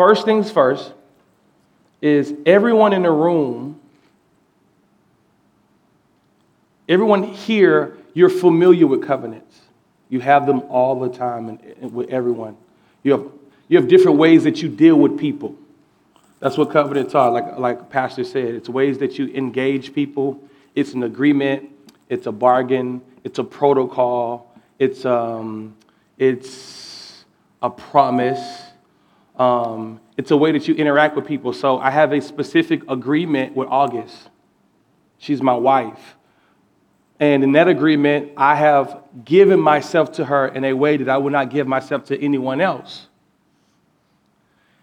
first things first is everyone in the room, everyone here, you're familiar with covenants. You have them all the time and, with everyone. You have, you have different ways that you deal with people. That's what covenants are, like, like Pastor said. It's ways that you engage people. It's an agreement, it's a bargain, it's a protocol, it's, um, it's a promise. Um, it's a way that you interact with people. So I have a specific agreement with August. She's my wife. And in that agreement, I have given myself to her in a way that I would not give myself to anyone else.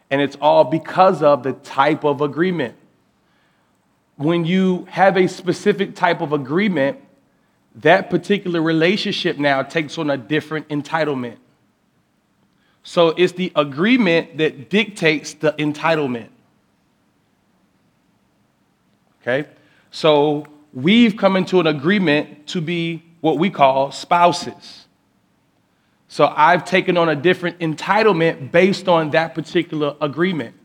And it's all because of the type of agreement. When you have a specific type of agreement, that particular relationship now takes on a different entitlement. So it's the agreement that dictates the entitlement. Okay? So we've come into an agreement to be what we call spouses. So I've taken on a different entitlement based on that particular agreement.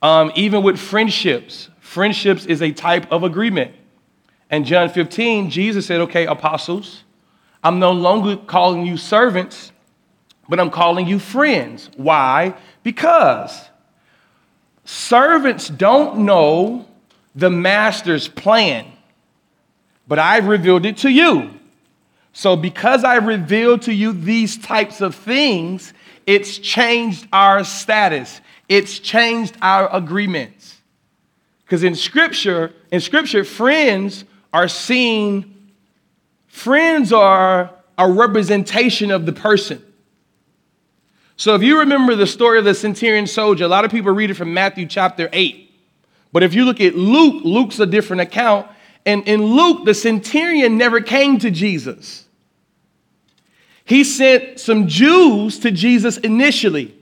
Um, even with friendships, friendships is a type of agreement. And John 15, Jesus said, Okay, apostles, I'm no longer calling you servants, but I'm calling you friends. Why? Because servants don't know the master's plan, but I've revealed it to you. So, because I revealed to you these types of things, it's changed our status, it's changed our agreements. Because in scripture, in scripture, friends are seen, friends are a representation of the person. So if you remember the story of the centurion soldier, a lot of people read it from Matthew chapter 8. But if you look at Luke, Luke's a different account. And in Luke, the centurion never came to Jesus. He sent some Jews to Jesus initially.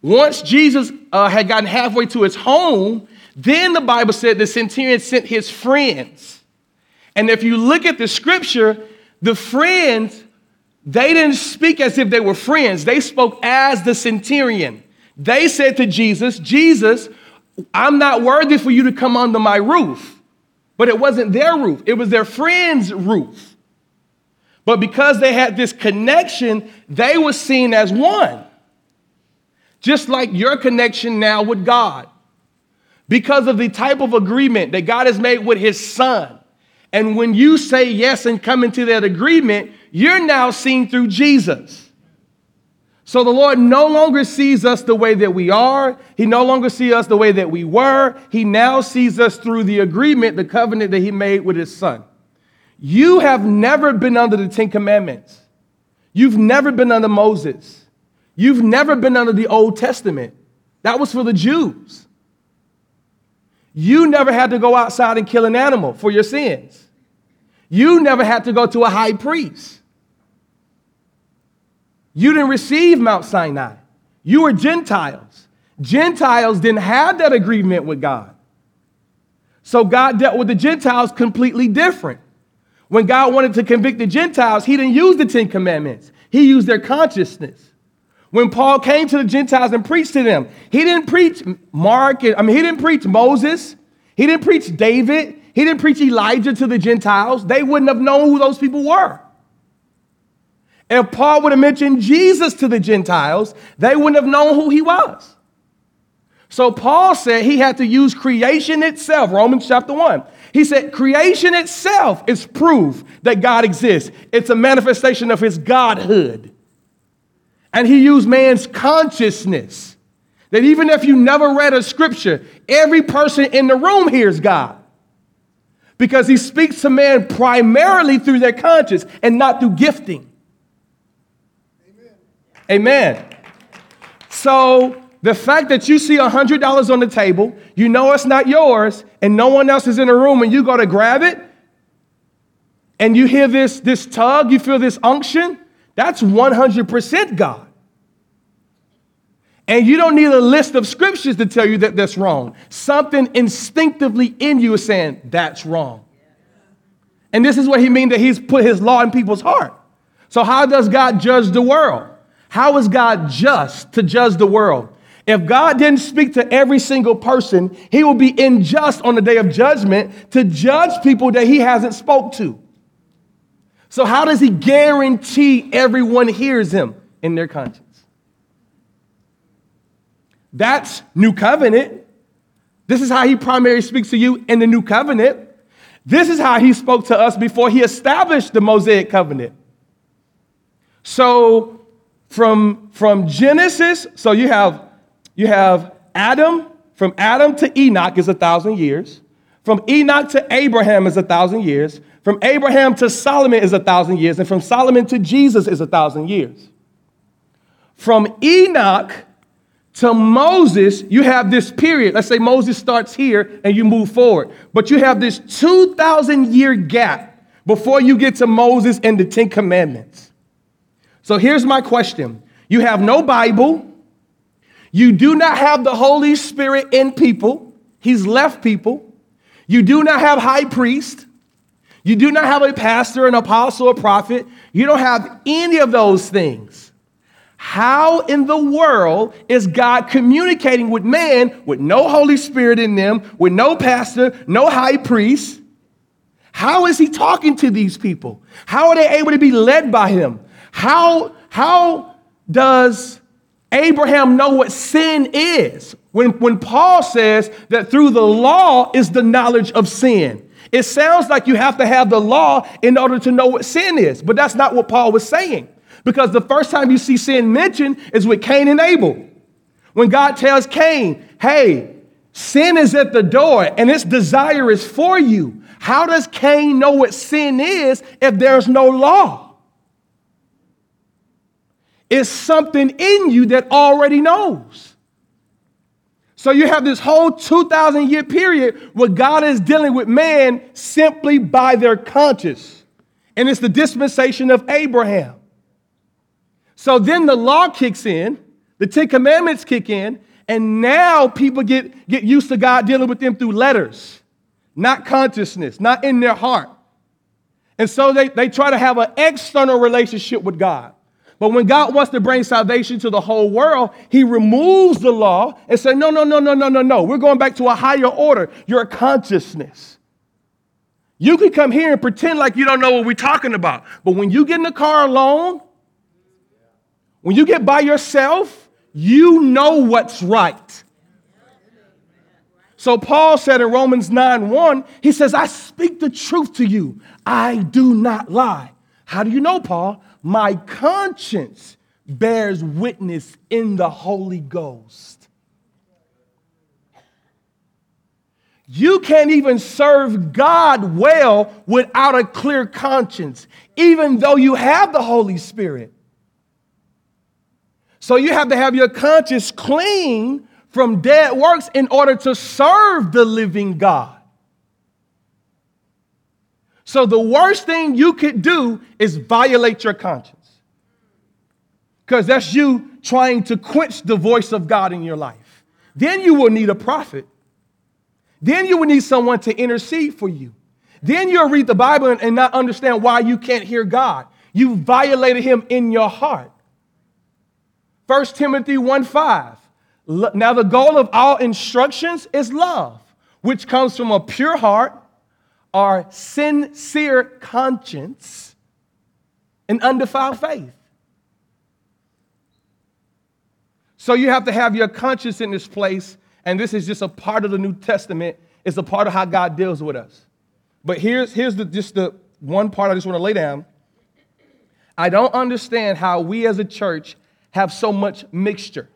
Once Jesus uh, had gotten halfway to his home, then the Bible said the centurion sent his friends. And if you look at the scripture, the friends, they didn't speak as if they were friends. They spoke as the centurion. They said to Jesus, Jesus, I'm not worthy for you to come under my roof. But it wasn't their roof, it was their friend's roof. But because they had this connection, they were seen as one. Just like your connection now with God. Because of the type of agreement that God has made with his son. And when you say yes and come into that agreement, you're now seen through Jesus. So the Lord no longer sees us the way that we are. He no longer sees us the way that we were. He now sees us through the agreement, the covenant that he made with his son. You have never been under the Ten Commandments. You've never been under Moses. You've never been under the Old Testament. That was for the Jews. You never had to go outside and kill an animal for your sins. You never had to go to a high priest. You didn't receive Mount Sinai. You were Gentiles. Gentiles didn't have that agreement with God. So God dealt with the Gentiles completely different. When God wanted to convict the Gentiles, he didn't use the Ten Commandments, he used their consciousness. When Paul came to the Gentiles and preached to them, he didn't preach Mark, I mean, he didn't preach Moses, he didn't preach David, he didn't preach Elijah to the Gentiles. They wouldn't have known who those people were. If Paul would have mentioned Jesus to the Gentiles, they wouldn't have known who he was. So Paul said he had to use creation itself, Romans chapter 1. He said, creation itself is proof that God exists. It's a manifestation of his godhood. And he used man's consciousness. That even if you never read a scripture, every person in the room hears God. Because he speaks to man primarily through their conscience and not through gifting. Amen. So the fact that you see $100 on the table, you know it's not yours, and no one else is in the room, and you go to grab it, and you hear this, this tug, you feel this unction, that's 100% God. And you don't need a list of scriptures to tell you that that's wrong. Something instinctively in you is saying that's wrong. And this is what he means that he's put his law in people's heart. So, how does God judge the world? How is God just to judge the world? If God didn't speak to every single person, he will be unjust on the day of judgment to judge people that he hasn't spoke to. So how does he guarantee everyone hears him in their conscience? That's new covenant. This is how he primarily speaks to you in the new covenant. This is how he spoke to us before he established the Mosaic covenant. So from, from Genesis, so you have you have Adam, from Adam to Enoch is a thousand years. From Enoch to Abraham is a thousand years. From Abraham to Solomon is a thousand years. And from Solomon to Jesus is a thousand years. From Enoch to Moses, you have this period. Let's say Moses starts here and you move forward. But you have this 2,000 year gap before you get to Moses and the Ten Commandments. So here's my question You have no Bible, you do not have the Holy Spirit in people, He's left people. You do not have high priest. You do not have a pastor, an apostle, a prophet. You don't have any of those things. How in the world is God communicating with man with no Holy Spirit in them, with no pastor, no high priest? How is he talking to these people? How are they able to be led by him? How, how does Abraham know what sin is. When, when Paul says that through the law is the knowledge of sin, it sounds like you have to have the law in order to know what sin is, but that's not what Paul was saying. Because the first time you see sin mentioned is with Cain and Abel. When God tells Cain, hey, sin is at the door and its desire is for you. How does Cain know what sin is if there's no law? Is something in you that already knows. So you have this whole 2,000 year period where God is dealing with man simply by their conscience. And it's the dispensation of Abraham. So then the law kicks in, the Ten Commandments kick in, and now people get, get used to God dealing with them through letters, not consciousness, not in their heart. And so they, they try to have an external relationship with God. But when God wants to bring salvation to the whole world, he removes the law and says, no, no, no, no, no, no, no. We're going back to a higher order, your consciousness. You can come here and pretend like you don't know what we're talking about. But when you get in the car alone, when you get by yourself, you know what's right. So Paul said in Romans 9 1, he says, I speak the truth to you. I do not lie. How do you know, Paul? My conscience bears witness in the Holy Ghost. You can't even serve God well without a clear conscience, even though you have the Holy Spirit. So you have to have your conscience clean from dead works in order to serve the living God. So the worst thing you could do is violate your conscience. Because that's you trying to quench the voice of God in your life. Then you will need a prophet. Then you will need someone to intercede for you. Then you'll read the Bible and not understand why you can't hear God. You violated him in your heart. 1 Timothy 1 5. Now, the goal of all instructions is love, which comes from a pure heart our sincere conscience and undefiled faith. So you have to have your conscience in this place, and this is just a part of the New Testament. It's a part of how God deals with us. But here's, here's the, just the one part I just want to lay down. I don't understand how we as a church have so much mixture.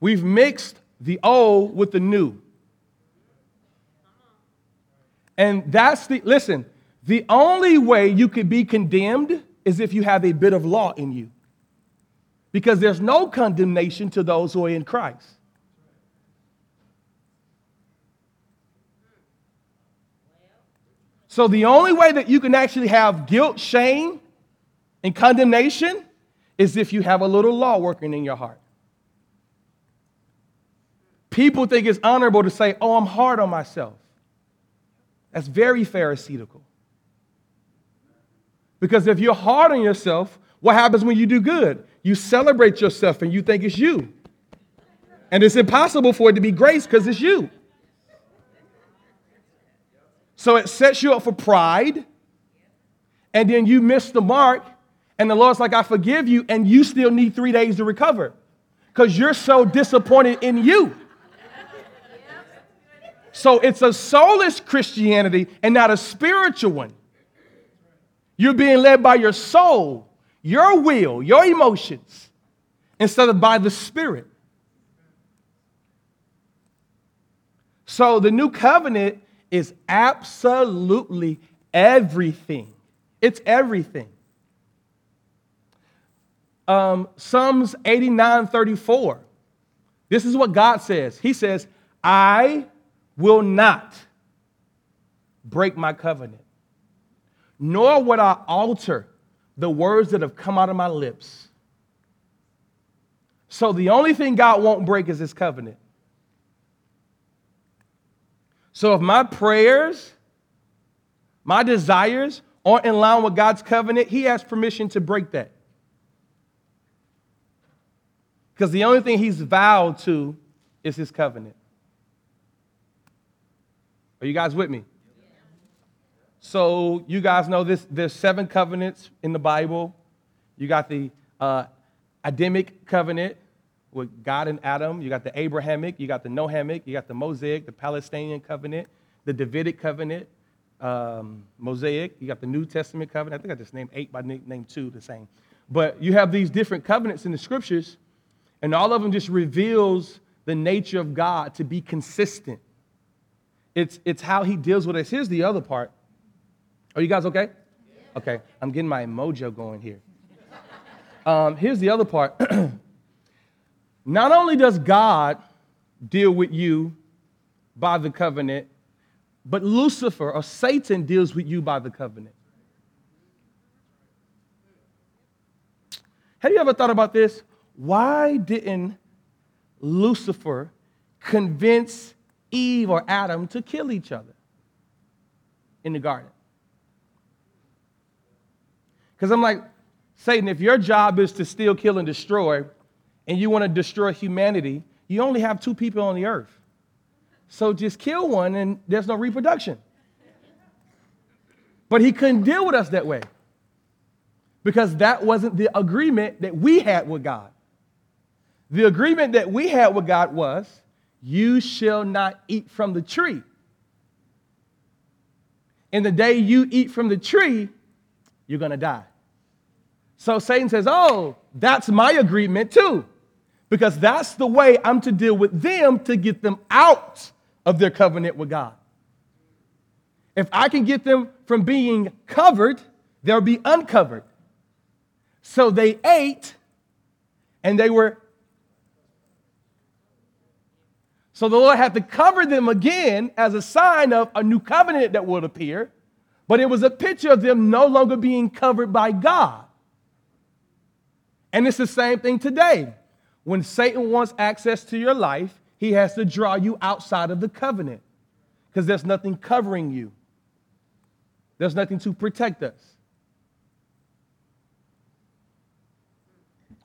We've mixed the old with the new. And that's the, listen, the only way you could be condemned is if you have a bit of law in you. Because there's no condemnation to those who are in Christ. So the only way that you can actually have guilt, shame, and condemnation is if you have a little law working in your heart. People think it's honorable to say, Oh, I'm hard on myself. That's very Pharisaical. Because if you're hard on yourself, What happens when you do good? You celebrate yourself and you think it's you. And it's impossible for it to be grace because it's you. So it sets you up for pride, and then you miss the mark, and the Lord's like, I forgive you, and you still need three days to recover because you're so disappointed in you. So it's a soulless Christianity and not a spiritual one. You're being led by your soul, your will, your emotions, instead of by the Spirit. So the new covenant is absolutely everything. It's everything. Um, Psalms 89 34. This is what God says. He says, I will not break my covenant, nor would I alter the words that have come out of my lips. So the only thing God won't break is his covenant. So if my prayers, my desires aren't in line with God's covenant, He has permission to break that. Because the only thing He's vowed to is His covenant. Are you guys with me? So you guys know this. There's seven covenants in the Bible. You got the uh, Adamic covenant, with God and Adam. You got the Abrahamic, you got the Nohamic, you got the Mosaic, the Palestinian covenant, the Davidic covenant, um, Mosaic. You got the New Testament covenant. I think I just named eight by name two the same. But you have these different covenants in the scriptures, and all of them just reveals the nature of God to be consistent. It's, it's how he deals with us. Here's the other part. Are you guys okay? Okay, I'm getting my mojo going here. Um, here's the other part. Not only does God deal with you by the covenant, but Lucifer or Satan deals with you by the covenant. Have you ever thought about this? Why didn't Lucifer convince Eve or Adam to kill each other in the garden? Because I'm like, Satan, if your job is to steal, kill, and destroy, and you want to destroy humanity, you only have two people on the earth. So just kill one and there's no reproduction. But he couldn't deal with us that way because that wasn't the agreement that we had with God. The agreement that we had with God was, You shall not eat from the tree. And the day you eat from the tree, you're going to die. So Satan says, Oh, that's my agreement too because that's the way I'm to deal with them to get them out of their covenant with God. If I can get them from being covered, they'll be uncovered. So they ate and they were. So the Lord had to cover them again as a sign of a new covenant that would appear, but it was a picture of them no longer being covered by God. And it's the same thing today. When Satan wants access to your life, he has to draw you outside of the covenant because there's nothing covering you, there's nothing to protect us.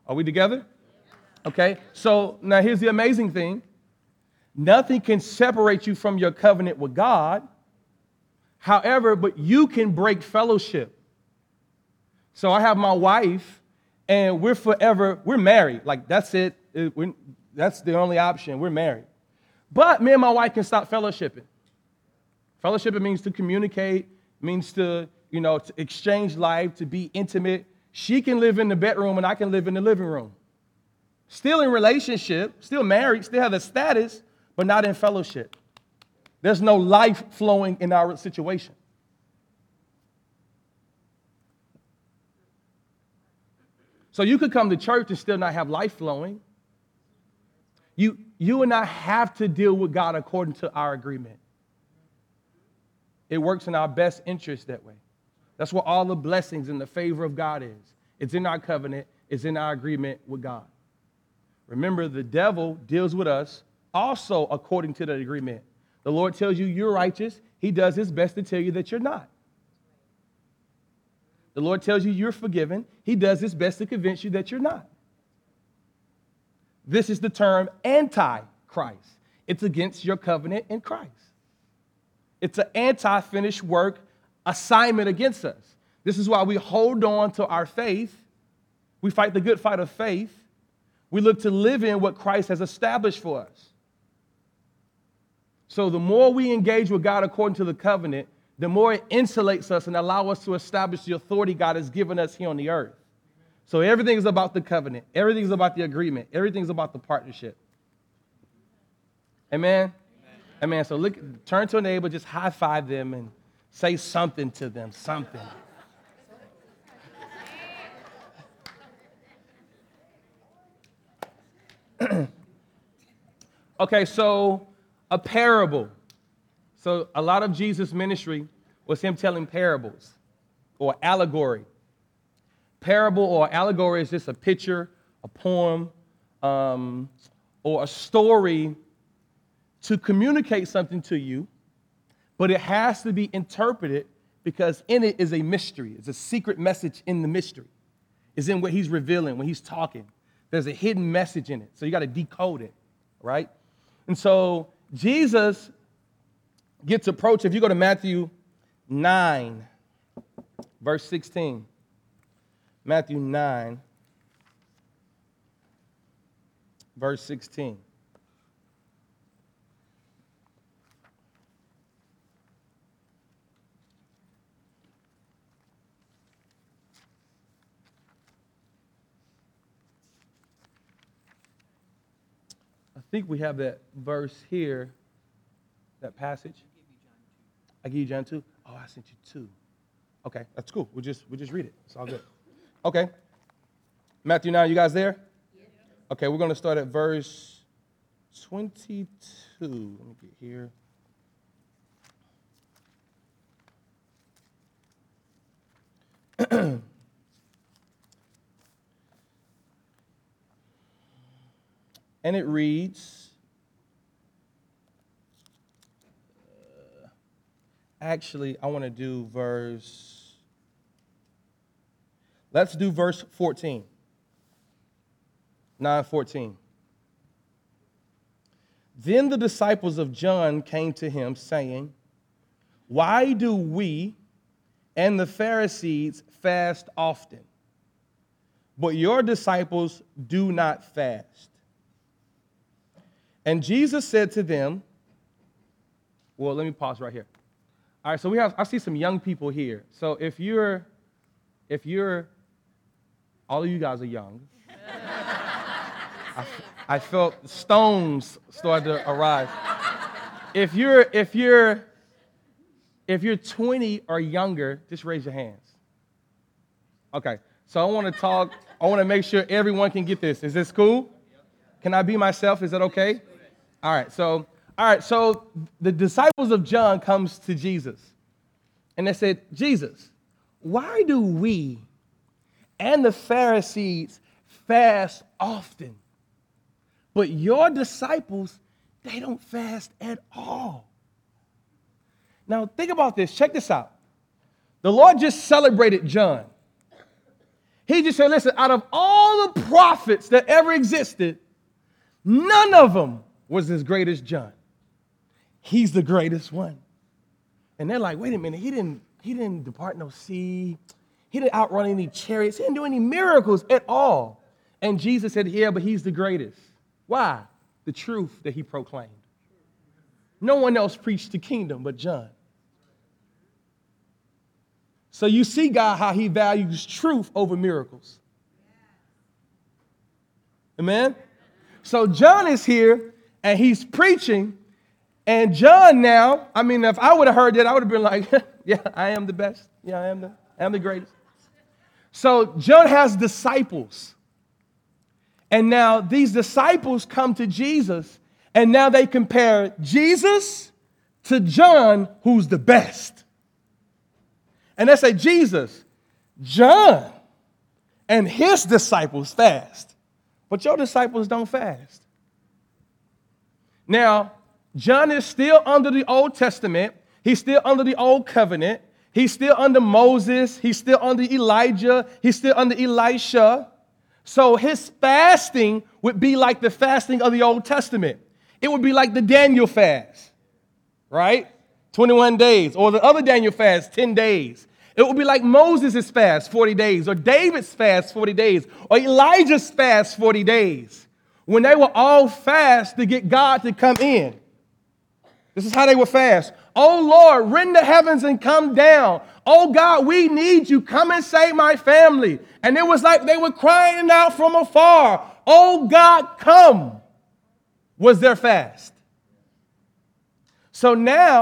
Are we together? Okay, so now here's the amazing thing nothing can separate you from your covenant with God. However, but you can break fellowship. So I have my wife and we're forever, we're married. Like, that's it. it that's the only option. We're married. But me and my wife can stop fellowshipping. Fellowshipping means to communicate, means to, you know, to exchange life, to be intimate. She can live in the bedroom and I can live in the living room. Still in relationship, still married, still have the status, but not in fellowship. There's no life flowing in our situation. So you could come to church and still not have life flowing. You, you and I have to deal with God according to our agreement. It works in our best interest that way. That's what all the blessings and the favor of God is. It's in our covenant, it's in our agreement with God. Remember, the devil deals with us also according to that agreement. The Lord tells you you're righteous, he does his best to tell you that you're not. The Lord tells you you're forgiven. He does his best to convince you that you're not. This is the term anti Christ. It's against your covenant in Christ. It's an anti finished work assignment against us. This is why we hold on to our faith. We fight the good fight of faith. We look to live in what Christ has established for us. So the more we engage with God according to the covenant, the more it insulates us and allow us to establish the authority God has given us here on the earth. So everything is about the covenant. Everything is about the agreement. Everything is about the partnership. Amen? Amen. Amen. So look, turn to a neighbor, just high five them and say something to them, something. okay, so a parable. So a lot of Jesus' ministry was him telling parables or allegory. Parable or allegory is just a picture, a poem, um, or a story to communicate something to you, but it has to be interpreted because in it is a mystery. It's a secret message in the mystery. It's in what he's revealing when he's talking. There's a hidden message in it. So you got to decode it, right? And so Jesus gets approached. If you go to Matthew 9, verse 16, Matthew 9, verse 16. Think we have that verse here, that passage. I give you John 2. Oh, I sent you two. Okay, that's cool. We'll just, we'll just read it. It's all good. Okay. Matthew 9, you guys there? Okay, we're going to start at verse 22. Let me get here. And it reads uh, actually, I want to do verse, let's do verse 14. 9 14. Then the disciples of John came to him, saying, Why do we and the Pharisees fast often, but your disciples do not fast? And Jesus said to them, well, let me pause right here. All right, so we have I see some young people here. So if you're if you're all of you guys are young. I, I felt stones start to arise. If you're if you're if you're 20 or younger, just raise your hands. Okay. So I want to talk, I want to make sure everyone can get this. Is this cool? Can I be myself? Is that okay? All right, so all right, so the disciples of John comes to Jesus. And they said, "Jesus, why do we and the Pharisees fast often, but your disciples they don't fast at all?" Now, think about this. Check this out. The Lord just celebrated John. He just said, listen, out of all the prophets that ever existed, none of them was as great as John. He's the greatest one. And they're like, wait a minute, he didn't, he didn't depart no sea. He didn't outrun any chariots. He didn't do any miracles at all. And Jesus said, yeah, but he's the greatest. Why? The truth that he proclaimed. No one else preached the kingdom but John. So you see, God, how he values truth over miracles. Amen? So John is here and he's preaching. And John now, I mean, if I would have heard that, I would have been like, yeah, I am the best. Yeah, I am the, I am the greatest. So John has disciples. And now these disciples come to Jesus, and now they compare Jesus to John, who's the best. And they say, Jesus, John and his disciples fast, but your disciples don't fast. Now, John is still under the Old Testament. He's still under the Old Covenant. He's still under Moses. He's still under Elijah. He's still under Elisha. So his fasting would be like the fasting of the Old Testament. It would be like the Daniel fast, right? 21 days. Or the other Daniel fast, 10 days. It would be like Moses' fast, 40 days, or David's fast, 40 days, or Elijah's fast, 40 days. When they were all fast to get God to come in. This is how they were fast. Oh Lord, rend the heavens and come down. Oh God, we need you. Come and save my family. And it was like they were crying out from afar. Oh God, come. Was their fast. So now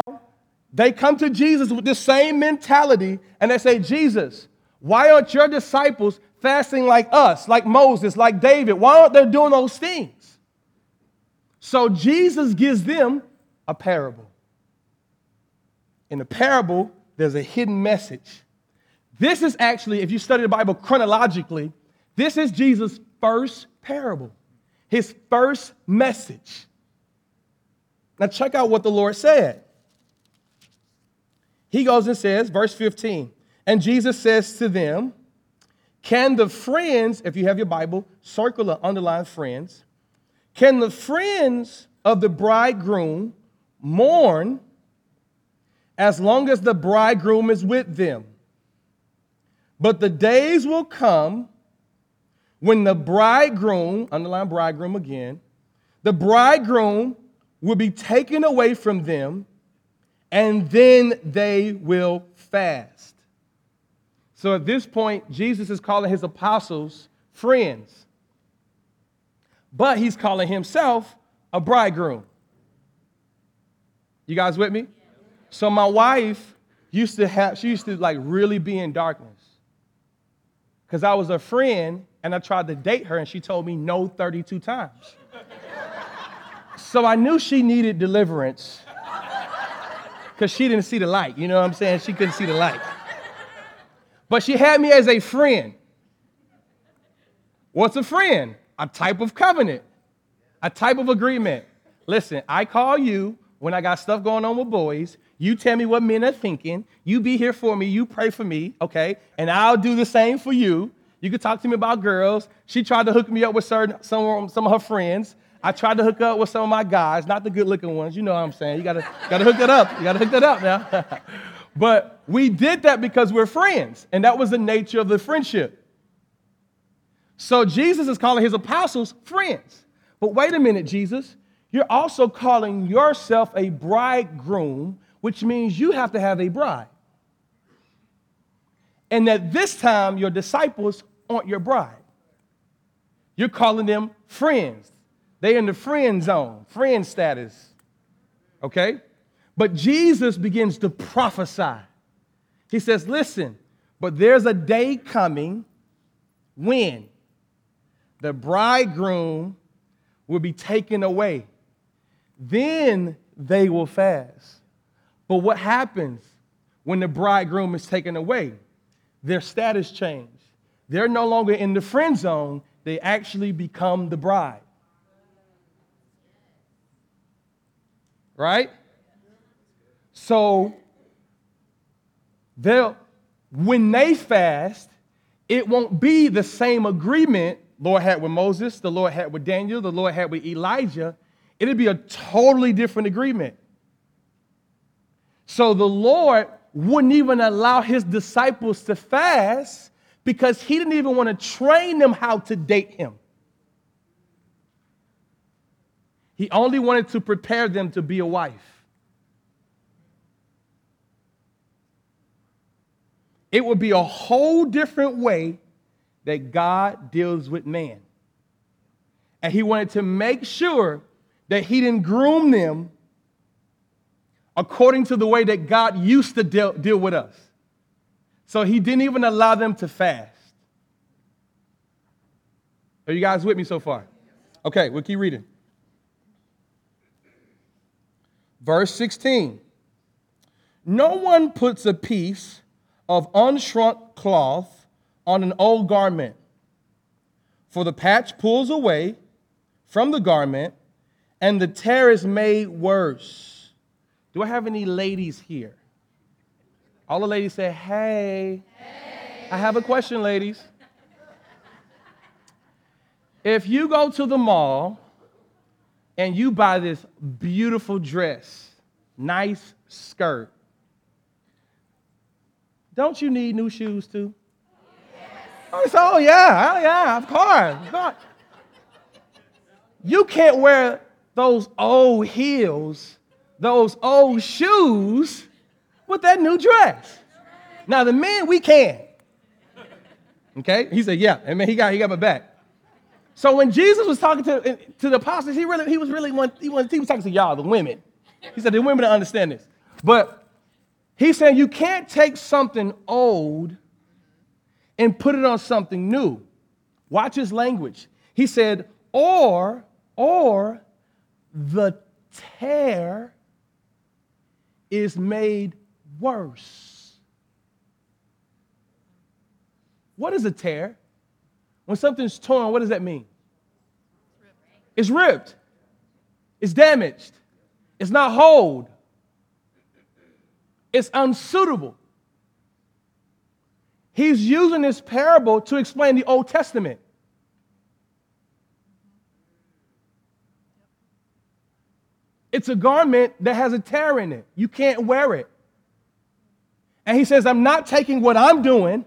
they come to Jesus with the same mentality and they say, Jesus, why aren't your disciples fasting like us, like Moses, like David? Why aren't they doing those things? So Jesus gives them a parable. In the parable, there's a hidden message. This is actually, if you study the Bible chronologically, this is Jesus' first parable, his first message. Now, check out what the Lord said. He goes and says, verse 15, and Jesus says to them, Can the friends, if you have your Bible, circle or underline friends, can the friends of the bridegroom mourn as long as the bridegroom is with them. But the days will come when the bridegroom, underline bridegroom again, the bridegroom will be taken away from them, and then they will fast. So at this point, Jesus is calling his apostles friends, but he's calling himself a bridegroom. You guys with me? So my wife used to have, she used to like really be in darkness. Because I was a friend and I tried to date her and she told me no 32 times. so I knew she needed deliverance because she didn't see the light. You know what I'm saying? She couldn't see the light. But she had me as a friend. What's a friend? A type of covenant, a type of agreement. Listen, I call you when I got stuff going on with boys. You tell me what men are thinking. You be here for me. You pray for me, okay? And I'll do the same for you. You could talk to me about girls. She tried to hook me up with certain, some, some of her friends. I tried to hook up with some of my guys, not the good looking ones. You know what I'm saying? You gotta, gotta hook that up. You gotta hook that up now. but we did that because we're friends, and that was the nature of the friendship. So Jesus is calling his apostles friends. But wait a minute, Jesus. You're also calling yourself a bridegroom which means you have to have a bride. And that this time, your disciples aren't your bride. You're calling them friends. They're in the friend zone, friend status. Okay? But Jesus begins to prophesy. He says, Listen, but there's a day coming when the bridegroom will be taken away. Then they will fast. But what happens when the bridegroom is taken away? Their status change. They're no longer in the friend zone, they actually become the bride. Right? So they'll when they fast, it won't be the same agreement the Lord had with Moses, the Lord had with Daniel, the Lord had with Elijah. It'll be a totally different agreement. So the Lord wouldn't even allow his disciples to fast because he didn't even want to train them how to date him. He only wanted to prepare them to be a wife. It would be a whole different way that God deals with man. And he wanted to make sure that he didn't groom them according to the way that God used to deal, deal with us. So he didn't even allow them to fast. Are you guys with me so far? Okay, we'll keep reading. Verse 16 No one puts a piece of unshrunk cloth on an old garment, for the patch pulls away from the garment, and the tear is made worse. Do I have any ladies here? All the ladies say, hey. I have a question, ladies. If you go to the mall and you buy this beautiful dress, nice skirt, don't you need new shoes too? Oh, I said, oh yeah, oh, yeah, of course. You can't wear those old heels, those old shoes with that new dress. Now the men, we can. Okay? He said, yeah. And man, he got he got my back. So when Jesus was talking to, to the apostles, he really he was really one, he, was, he was talking to y'all, the women. He said the women don't understand this. But he's saying you can't take something old and put it on something new. Watch his language. He said, or, or the tear is made worse. What is a tear? When something's torn, what does that mean? It's ripped, it's damaged, it's not whole, it's unsuitable. He's using this parable to explain the Old Testament. It's a garment that has a tear in it. You can't wear it. And he says, I'm not taking what I'm doing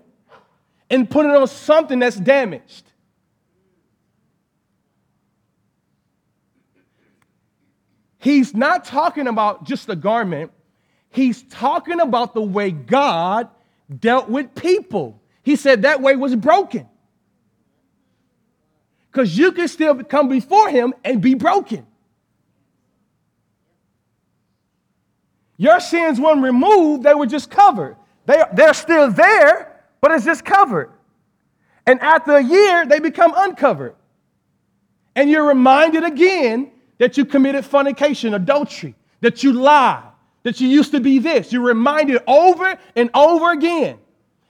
and putting it on something that's damaged. He's not talking about just a garment, he's talking about the way God dealt with people. He said that way was broken. Because you can still come before him and be broken. Your sins weren't removed, they were just covered. They, they're still there, but it's just covered. And after a year, they become uncovered. And you're reminded again that you committed fornication, adultery, that you lied, that you used to be this. You're reminded over and over again.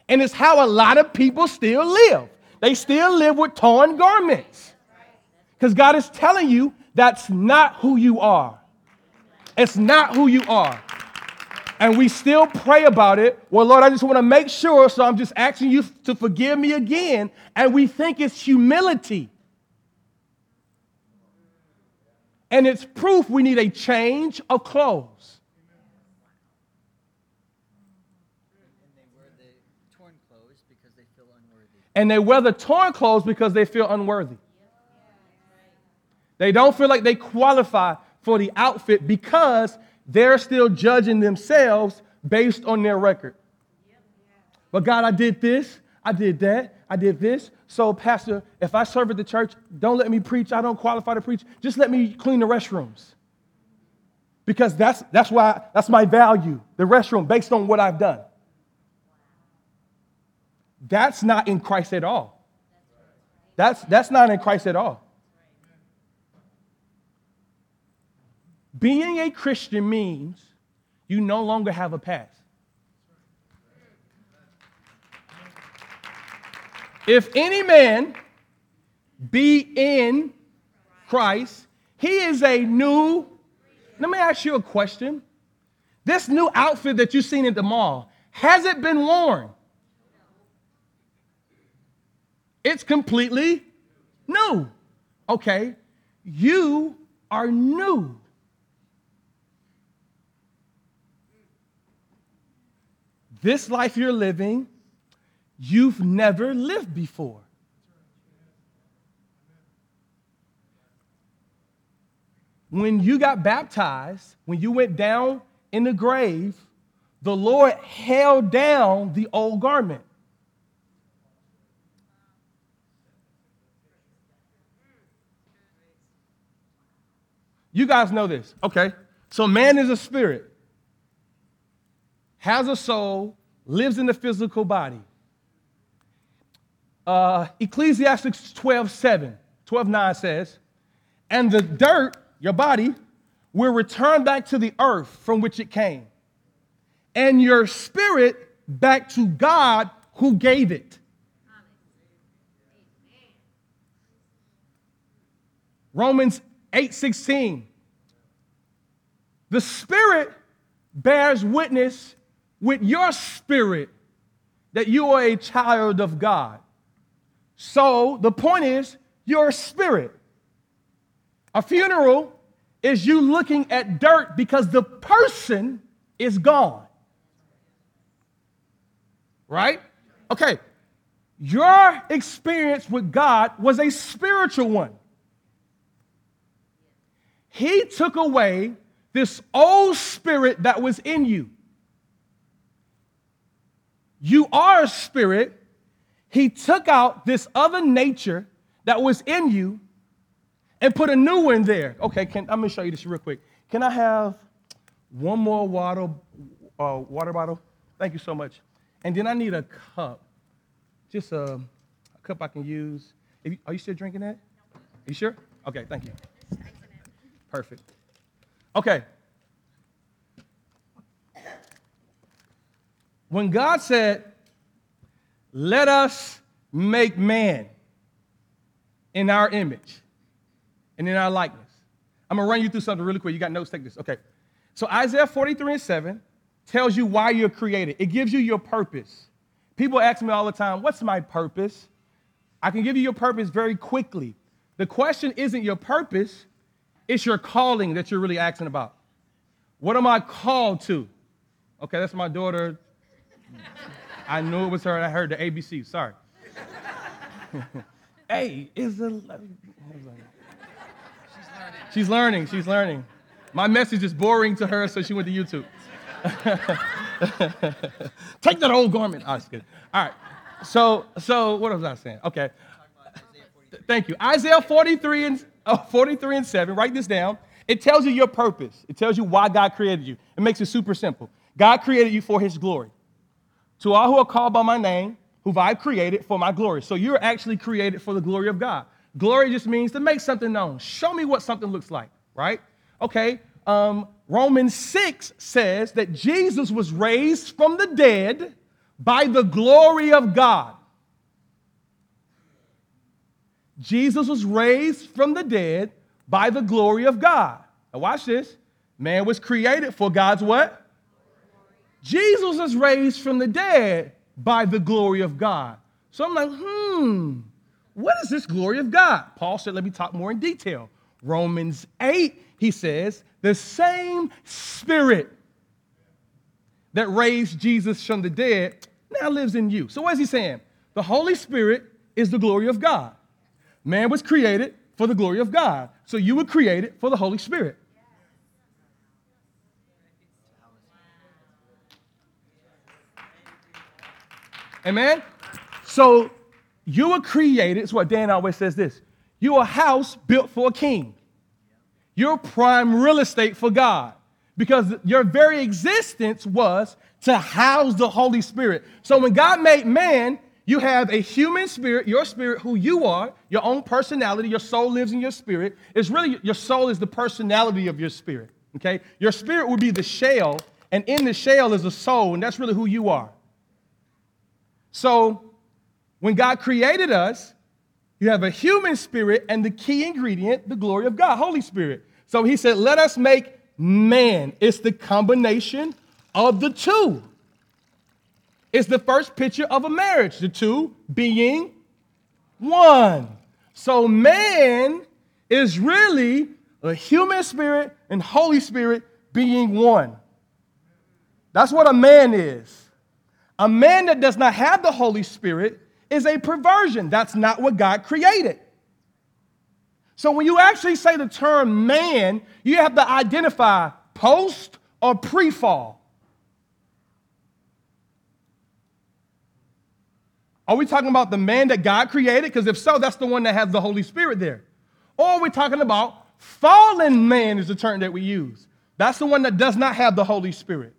And it's how a lot of people still live. They still live with torn garments. Because God is telling you that's not who you are. It's not who you are. And we still pray about it. Well, Lord, I just want to make sure, so I'm just asking you to forgive me again. And we think it's humility. And it's proof we need a change of clothes. And they wear the torn clothes because they feel unworthy. They don't feel like they qualify for the outfit because they're still judging themselves based on their record. But God, I did this, I did that, I did this. So, Pastor, if I serve at the church, don't let me preach. I don't qualify to preach. Just let me clean the restrooms. Because that's, that's why that's my value, the restroom, based on what I've done. That's not in Christ at all. That's, that's not in Christ at all. Being a Christian means you no longer have a past. If any man be in Christ, he is a new. Let me ask you a question. This new outfit that you've seen at the mall, has it been worn? It's completely new. Okay, you are new. This life you're living, you've never lived before. When you got baptized, when you went down in the grave, the Lord held down the old garment. You guys know this. Okay. So man is a spirit, has a soul, lives in the physical body. Uh, Ecclesiastes 12, 7, 12, 9 says, And the dirt, your body, will return back to the earth from which it came, and your spirit back to God who gave it. Romans 8:16. The Spirit bears witness with your spirit that you are a child of God. So the point is, you're a spirit. A funeral is you looking at dirt because the person is gone. Right? Okay. Your experience with God was a spiritual one. He took away this old spirit that was in you. You are a spirit. He took out this other nature that was in you and put a new one there. Okay, can, I'm gonna show you this real quick. Can I have one more water, uh, water bottle? Thank you so much. And then I need a cup, just a, a cup I can use. Are you still drinking that? Are you sure? Okay, thank you. Perfect. Okay. When God said, let us make man in our image, and in our likeness. I'm gonna run you through something really quick. You got notes, take this. Okay. So Isaiah 43 and 7 tells you why you're created, it gives you your purpose. People ask me all the time, What's my purpose? I can give you your purpose very quickly. The question isn't your purpose, it's your calling that you're really asking about. What am I called to? Okay, that's my daughter. I knew it was her. I heard the ABC. Sorry. hey, is the She's learning. She's learning. My message is boring to her, so she went to YouTube. Take that old garment. Oh, good. All right. So, so what was I saying? Okay. Thank you. Isaiah 43 and oh, 43 and 7. Write this down. It tells you your purpose. It tells you why God created you. It makes it super simple. God created you for his glory. To all who are called by my name, who I've created for my glory. So you're actually created for the glory of God. Glory just means to make something known. Show me what something looks like, right? Okay, um, Romans 6 says that Jesus was raised from the dead by the glory of God. Jesus was raised from the dead by the glory of God. Now watch this. Man was created for God's what? Jesus was raised from the dead by the glory of God. So I'm like, hmm, what is this glory of God? Paul said, let me talk more in detail. Romans 8, he says, the same spirit that raised Jesus from the dead now lives in you. So what is he saying? The Holy Spirit is the glory of God. Man was created for the glory of God. So you were created for the Holy Spirit. Amen? So you were created, it's what Dan always says this. You're a house built for a king. You're prime real estate for God because your very existence was to house the Holy Spirit. So when God made man, you have a human spirit, your spirit, who you are, your own personality, your soul lives in your spirit. It's really your soul is the personality of your spirit. Okay? Your spirit would be the shell, and in the shell is a soul, and that's really who you are. So when God created us, you have a human spirit and the key ingredient, the glory of God, Holy Spirit. So he said, Let us make man. It's the combination of the two. It's the first picture of a marriage, the two being one. So man is really a human spirit and Holy Spirit being one. That's what a man is. A man that does not have the Holy Spirit is a perversion. That's not what God created. So when you actually say the term man, you have to identify post or pre fall. Are we talking about the man that God created? Because if so, that's the one that has the Holy Spirit there. Or are we talking about fallen man, is the term that we use? That's the one that does not have the Holy Spirit.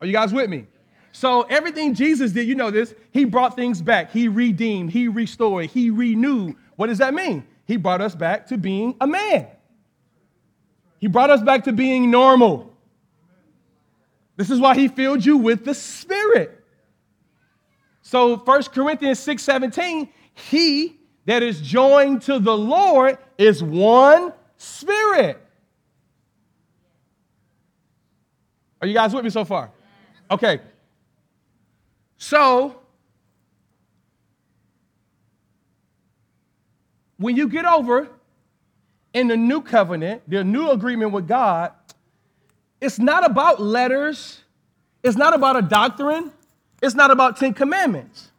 Are you guys with me? So everything Jesus did, you know this, he brought things back. He redeemed, he restored, he renewed. What does that mean? He brought us back to being a man. He brought us back to being normal. This is why he filled you with the Spirit. So 1 Corinthians 6 17, he that is joined to the Lord is one spirit. Are you guys with me so far? Okay. So, when you get over in the new covenant, the new agreement with God, it's not about letters, it's not about a doctrine, it's not about 10 commandments.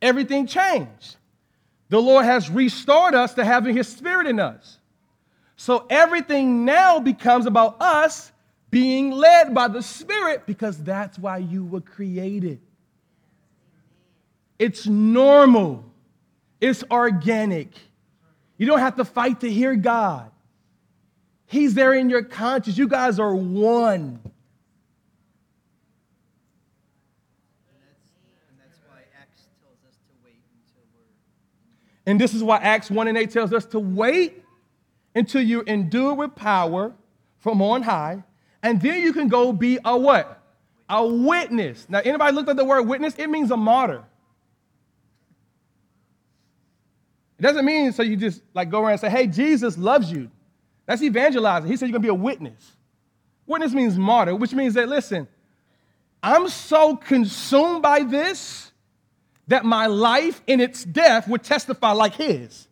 Everything changed. The Lord has restored us to having His Spirit in us. So everything now becomes about us being led by the Spirit because that's why you were created. It's normal, it's organic. You don't have to fight to hear God. He's there in your conscience. You guys are one. And this is why Acts 1 and 8 tells us to wait until you endure with power from on high, and then you can go be a what? A witness. Now, anybody looked at the word witness? It means a martyr. It doesn't mean so you just like go around and say, hey, Jesus loves you. That's evangelizing. He said you're gonna be a witness. Witness means martyr, which means that, listen, I'm so consumed by this that my life in its death would testify like his.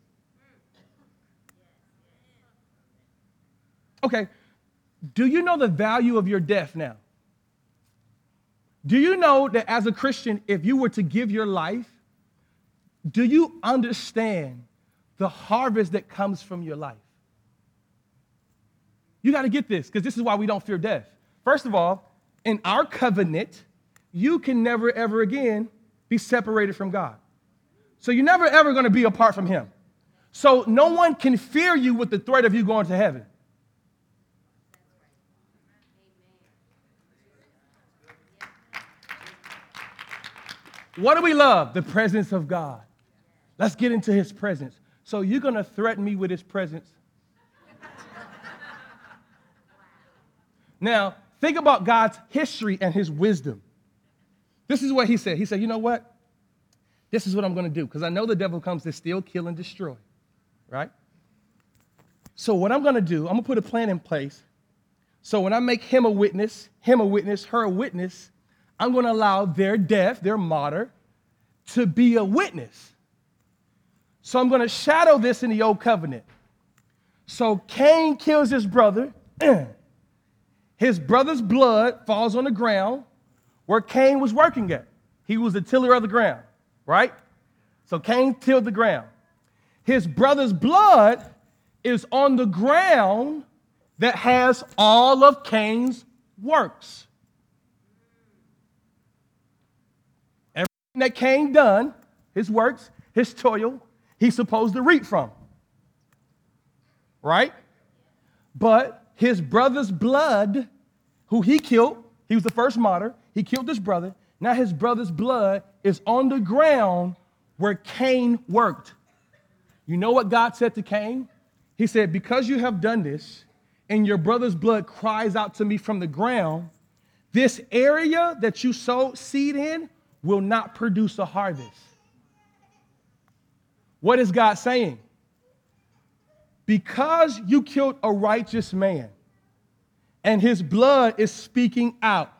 Okay, do you know the value of your death now? Do you know that as a Christian, if you were to give your life, do you understand the harvest that comes from your life? You got to get this because this is why we don't fear death. First of all, in our covenant, you can never, ever again be separated from God. So you're never, ever going to be apart from Him. So no one can fear you with the threat of you going to heaven. What do we love? The presence of God. Let's get into his presence. So you're going to threaten me with his presence? now, think about God's history and his wisdom. This is what he said. He said, You know what? This is what I'm going to do because I know the devil comes to steal, kill, and destroy, right? So, what I'm going to do, I'm going to put a plan in place. So, when I make him a witness, him a witness, her a witness, I'm going to allow their death, their martyr, to be a witness. So I'm going to shadow this in the old covenant. So Cain kills his brother. his brother's blood falls on the ground where Cain was working at. He was the tiller of the ground, right? So Cain tilled the ground. His brother's blood is on the ground that has all of Cain's works. Everything that Cain done, his works, his toil, he's supposed to reap from. Right? But his brother's blood, who he killed, he was the first martyr, he killed his brother. Now his brother's blood is on the ground where Cain worked. You know what God said to Cain? He said, Because you have done this, and your brother's blood cries out to me from the ground, this area that you sowed seed in will not produce a harvest. What is God saying? Because you killed a righteous man and his blood is speaking out,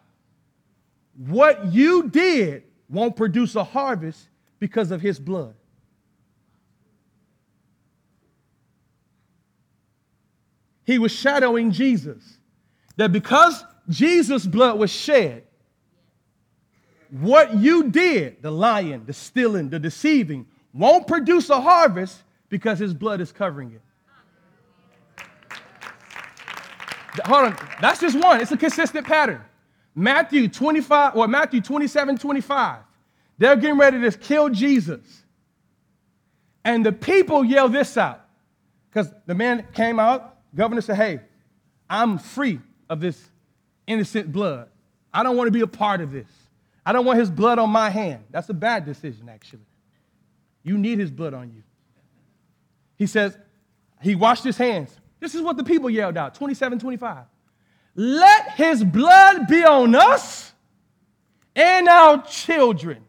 what you did won't produce a harvest because of his blood. He was shadowing Jesus. That because Jesus' blood was shed, what you did, the lying, the stealing, the deceiving, won't produce a harvest because his blood is covering it. Hold on, that's just one. It's a consistent pattern. Matthew 25, or Matthew 27, 25. They're getting ready to kill Jesus. And the people yell this out. Because the man came out, governor said, Hey, I'm free of this innocent blood. I don't want to be a part of this. I don't want his blood on my hand. That's a bad decision, actually. You need his blood on you. He says, he washed his hands. This is what the people yelled out 27, 25. Let his blood be on us and our children.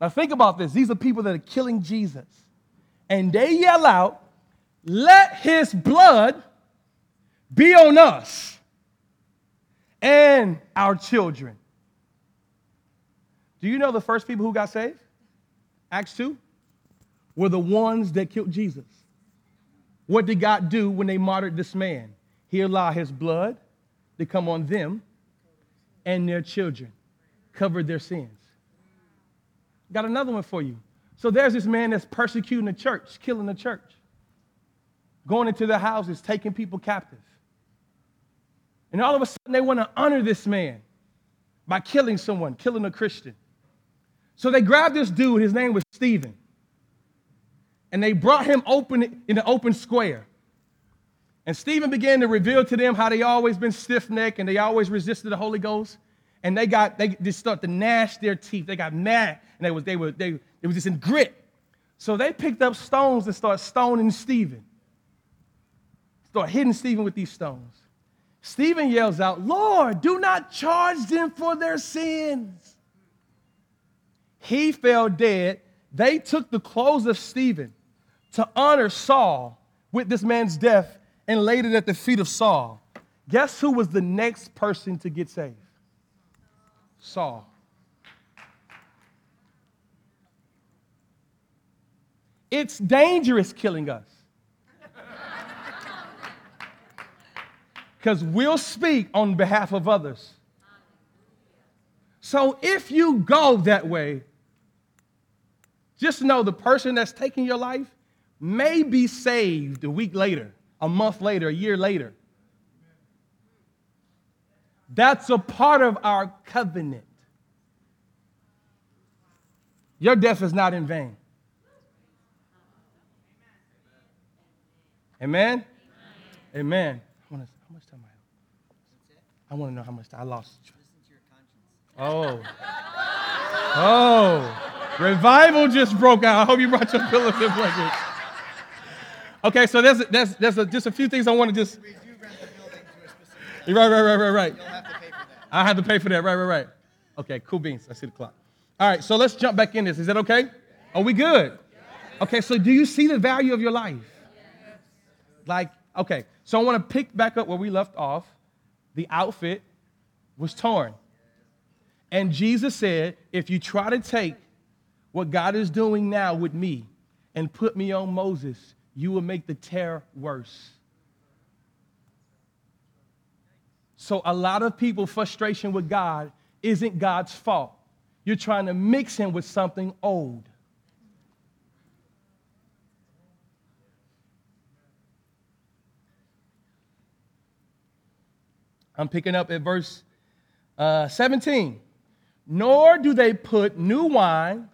Now, think about this. These are people that are killing Jesus. And they yell out, Let his blood be on us and our children. Do you know the first people who got saved? Acts 2 were the ones that killed Jesus. What did God do when they martyred this man? He allowed his blood to come on them and their children, covered their sins. Got another one for you. So there's this man that's persecuting the church, killing the church, going into their houses, taking people captive. And all of a sudden, they want to honor this man by killing someone, killing a Christian. So they grabbed this dude, his name was Stephen, and they brought him open in the open square. And Stephen began to reveal to them how they always been stiff-necked and they always resisted the Holy Ghost. And they got they just start to gnash their teeth. They got mad and they was they were they it was just in grit. So they picked up stones and started stoning Stephen. Start hitting Stephen with these stones. Stephen yells out, Lord, do not charge them for their sins. He fell dead. They took the clothes of Stephen to honor Saul with this man's death and laid it at the feet of Saul. Guess who was the next person to get saved? Saul. It's dangerous killing us. Because we'll speak on behalf of others. So if you go that way, just know the person that's taking your life may be saved a week later, a month later, a year later. That's a part of our covenant. Your death is not in vain. Amen? Amen. How much time I have? I want to know how much time I lost. Oh. Oh. Revival just broke out. I hope you brought your pillows and blankets. Okay, so there's, there's, there's a, just a few things I want to just. We do rent the building to a. Right, right, right, right, right. You'll have to pay for that. I have to pay for that. Right, right, right. Okay, cool beans. I see the clock. All right, so let's jump back in this. Is that okay? Are we good? Okay, so do you see the value of your life? Like, okay, so I want to pick back up where we left off. The outfit was torn. And Jesus said, if you try to take what God is doing now with me and put me on Moses, you will make the tear worse. So, a lot of people, frustration with God isn't God's fault. You're trying to mix him with something old. I'm picking up at verse uh, 17. Nor do they put new wine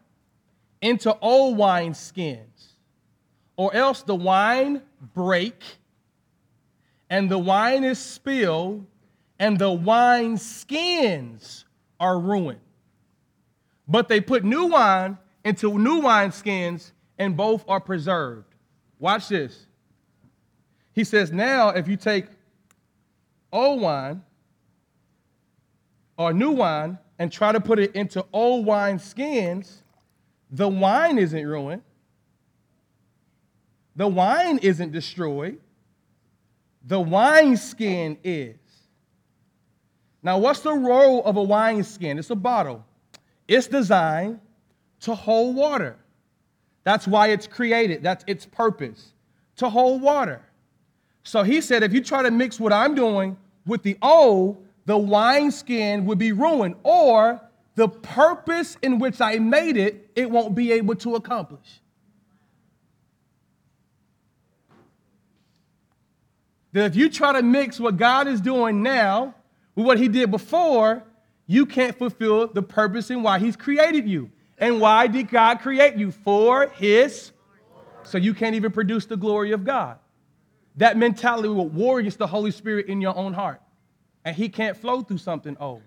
into old wine skins, or else the wine break, and the wine is spilled, and the wine skins are ruined. But they put new wine into new wine skins, and both are preserved. Watch this. He says, Now, if you take old wine or new wine and try to put it into old wine skins, the wine isn't ruined. The wine isn't destroyed. The wine skin is. Now, what's the role of a wine skin? It's a bottle. It's designed to hold water. That's why it's created. That's its purpose to hold water. So he said, if you try to mix what I'm doing with the old, the wineskin would be ruined, or the purpose in which I made it, it won't be able to accomplish. That if you try to mix what God is doing now with what He did before, you can't fulfill the purpose and why He's created you. And why did God create you? For His. So you can't even produce the glory of God. That mentality will war against the Holy Spirit in your own heart. And He can't flow through something old.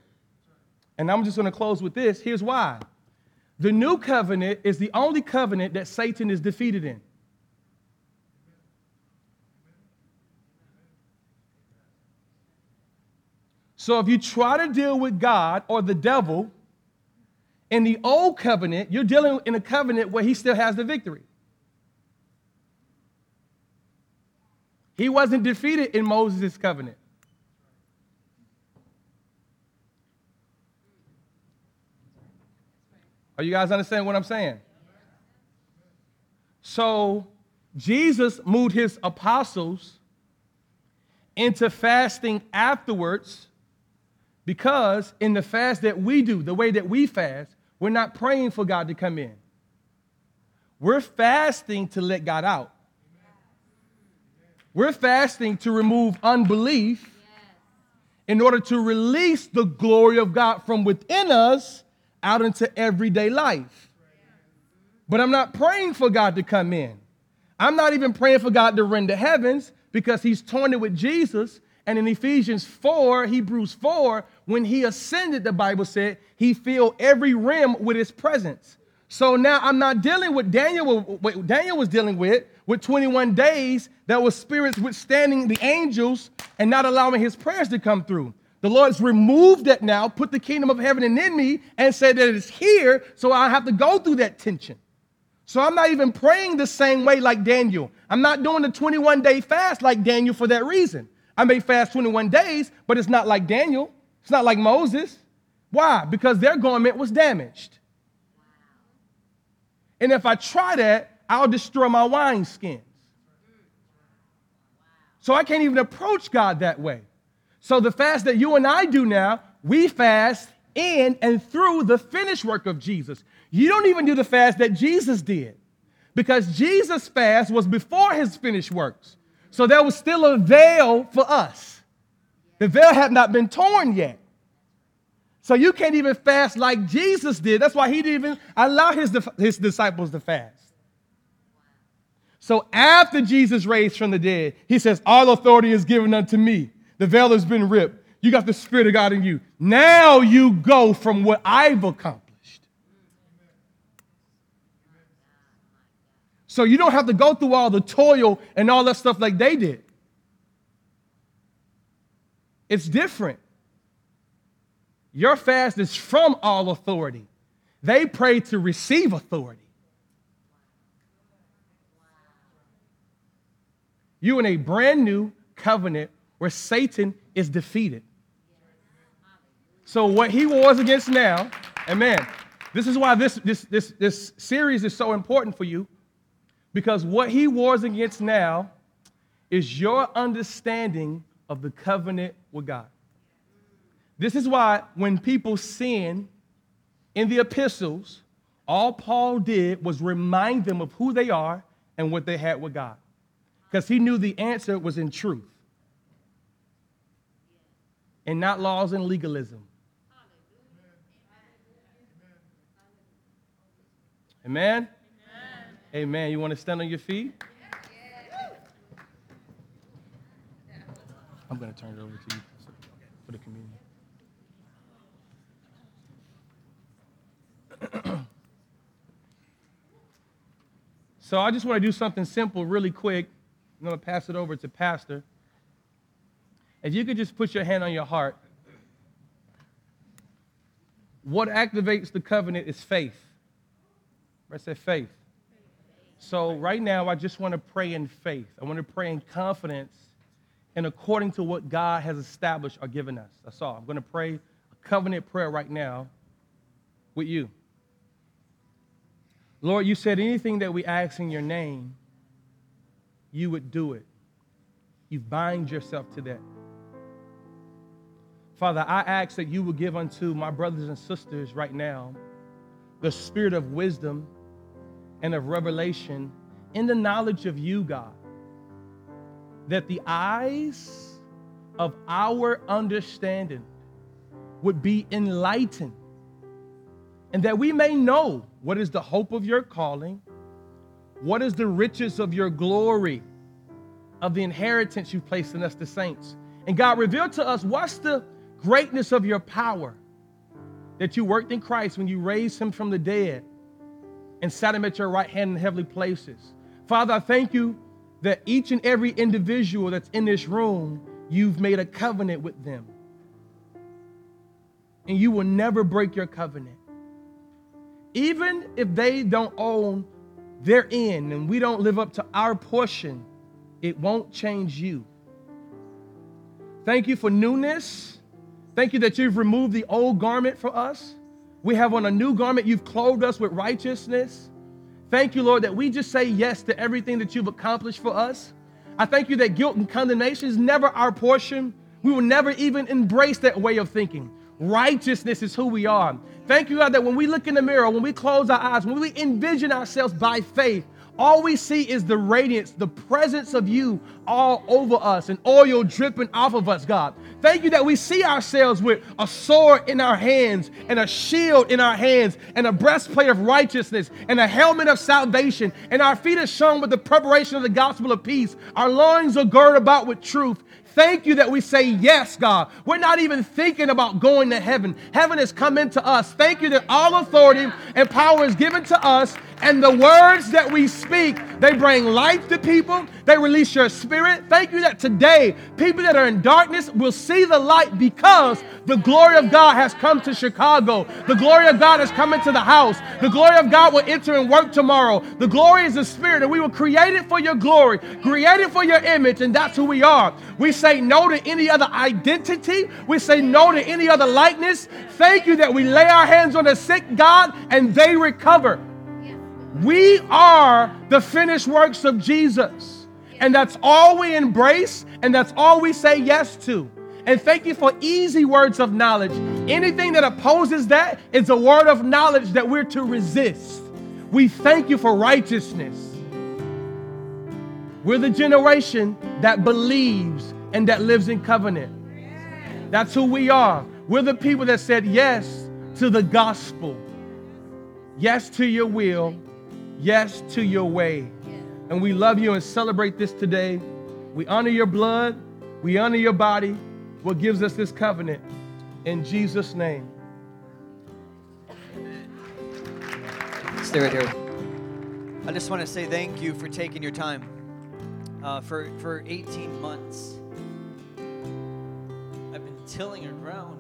And I'm just going to close with this. Here's why. The new covenant is the only covenant that Satan is defeated in. So if you try to deal with God or the devil in the old covenant, you're dealing in a covenant where he still has the victory. He wasn't defeated in Moses' covenant. Are you guys understanding what I'm saying? So Jesus moved his apostles into fasting afterwards because in the fast that we do, the way that we fast, we're not praying for God to come in. We're fasting to let God out. We're fasting to remove unbelief in order to release the glory of God from within us out into everyday life. But I'm not praying for God to come in. I'm not even praying for God to rend the heavens because he's torn it with Jesus. And in Ephesians 4, Hebrews 4, when he ascended, the Bible said, he filled every rim with his presence. So now I'm not dealing with Daniel, what Daniel was dealing with, with 21 days that was spirits withstanding the angels and not allowing his prayers to come through. The Lord's removed that now, put the kingdom of heaven in me, and said that it's here, so I have to go through that tension. So I'm not even praying the same way like Daniel. I'm not doing the 21 day fast like Daniel for that reason. I may fast 21 days, but it's not like Daniel. It's not like Moses. Why? Because their garment was damaged. And if I try that, I'll destroy my wineskins. So I can't even approach God that way. So the fast that you and I do now, we fast in and through the finished work of Jesus. You don't even do the fast that Jesus did because Jesus' fast was before his finished works. So there was still a veil for us. The veil had not been torn yet. So you can't even fast like Jesus did. That's why he didn't even allow his, his disciples to fast. So after Jesus raised from the dead, he says, All authority is given unto me. The veil has been ripped. You got the Spirit of God in you. Now you go from what I've accomplished. So you don't have to go through all the toil and all that stuff like they did. It's different. Your fast is from all authority. They pray to receive authority. You in a brand new covenant where Satan is defeated. So what he wars against now, amen. This is why this, this, this, this series is so important for you. Because what he wars against now is your understanding of the covenant with God. This is why when people sin in the epistles, all Paul did was remind them of who they are and what they had with God. Because he knew the answer was in truth and not laws and legalism. Amen? Amen. You want to stand on your feet? I'm going to turn it over to you for the communion. so I just want to do something simple, really quick. I'm going to pass it over to Pastor. If you could just put your hand on your heart, what activates the covenant is faith. I said faith. So right now, I just want to pray in faith. I want to pray in confidence and according to what God has established or given us. That's all. I'm going to pray a covenant prayer right now with you. Lord, you said anything that we ask in your name, you would do it. You bind yourself to that. Father, I ask that you would give unto my brothers and sisters right now the spirit of wisdom and of revelation in the knowledge of you, God. That the eyes of our understanding would be enlightened and that we may know what is the hope of your calling, what is the riches of your glory, of the inheritance you've placed in us, the saints. And God, reveal to us what's the greatness of your power that you worked in Christ when you raised him from the dead and sat him at your right hand in heavenly places. Father, I thank you that each and every individual that's in this room, you've made a covenant with them. And you will never break your covenant. Even if they don't own their end and we don't live up to our portion, it won't change you. Thank you for newness. Thank you that you've removed the old garment for us. We have on a new garment. You've clothed us with righteousness. Thank you, Lord, that we just say yes to everything that you've accomplished for us. I thank you that guilt and condemnation is never our portion. We will never even embrace that way of thinking. Righteousness is who we are. Thank you, God, that when we look in the mirror, when we close our eyes, when we envision ourselves by faith, all we see is the radiance, the presence of you all over us and oil dripping off of us, God. Thank you that we see ourselves with a sword in our hands and a shield in our hands and a breastplate of righteousness and a helmet of salvation. And our feet are shone with the preparation of the gospel of peace. Our loins are girded about with truth. Thank you that we say yes, God. We're not even thinking about going to heaven. Heaven has come into us. Thank you that all authority and power is given to us, and the words that we speak, they bring life to people. They release your spirit. Thank you that today, people that are in darkness will see the light because the glory of God has come to Chicago. The glory of God has come into the house. The glory of God will enter and work tomorrow. The glory is the spirit, and we were created for your glory, created for your image, and that's who we are. We say no to any other identity. We say no to any other likeness. Thank you that we lay our hands on the sick, God, and they recover. We are the finished works of Jesus. And that's all we embrace, and that's all we say yes to. And thank you for easy words of knowledge. Anything that opposes that is a word of knowledge that we're to resist. We thank you for righteousness. We're the generation that believes and that lives in covenant. That's who we are. We're the people that said yes to the gospel, yes to your will, yes to your way. And we love you and celebrate this today. We honor your blood, we honor your body, what gives us this covenant. In Jesus' name. Stay right here. I just want to say thank you for taking your time. Uh, for, for 18 months, I've been tilling around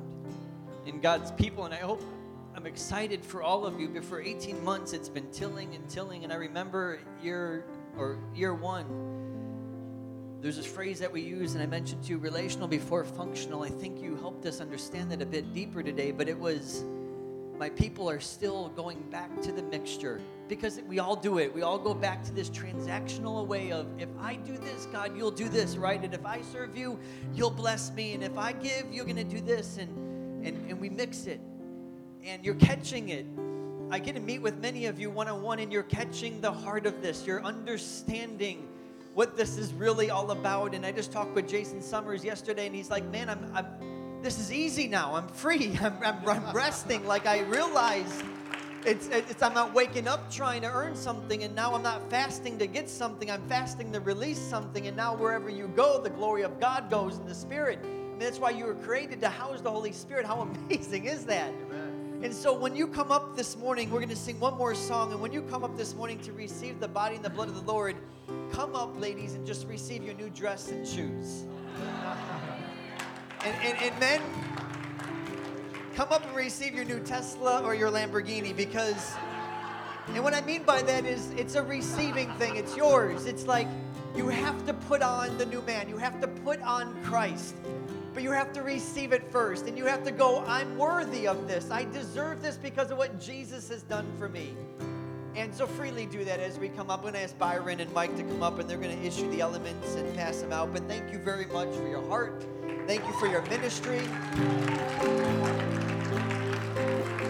in God's people, and I hope I'm excited for all of you. But for 18 months, it's been tilling and tilling, and I remember year or year one. There's this phrase that we use, and I mentioned to you, relational before functional. I think you helped us understand that a bit deeper today, but it was my people are still going back to the mixture because we all do it. We all go back to this transactional way of if I do this, God, you'll do this, right? And if I serve you, you'll bless me. And if I give, you're going to do this. And, and, and we mix it. And you're catching it. I get to meet with many of you one on one, and you're catching the heart of this. You're understanding what this is really all about. And I just talked with Jason Summers yesterday, and he's like, Man, I'm, I'm this is easy now. I'm free. I'm, I'm, I'm resting. Like I realize it's, it's I'm not waking up trying to earn something, and now I'm not fasting to get something. I'm fasting to release something, and now wherever you go, the glory of God goes in the Spirit. I mean, that's why you were created to house the Holy Spirit. How amazing is that? And so when you come up this morning, we're going to sing one more song. And when you come up this morning to receive the body and the blood of the Lord, come up, ladies, and just receive your new dress and shoes. And, and, and men, come up and receive your new Tesla or your Lamborghini because, and what I mean by that is it's a receiving thing, it's yours. It's like you have to put on the new man, you have to put on Christ, but you have to receive it first. And you have to go, I'm worthy of this, I deserve this because of what Jesus has done for me. And so freely do that as we come up. I'm going to ask Byron and Mike to come up and they're going to issue the elements and pass them out. But thank you very much for your heart. Thank you for your ministry.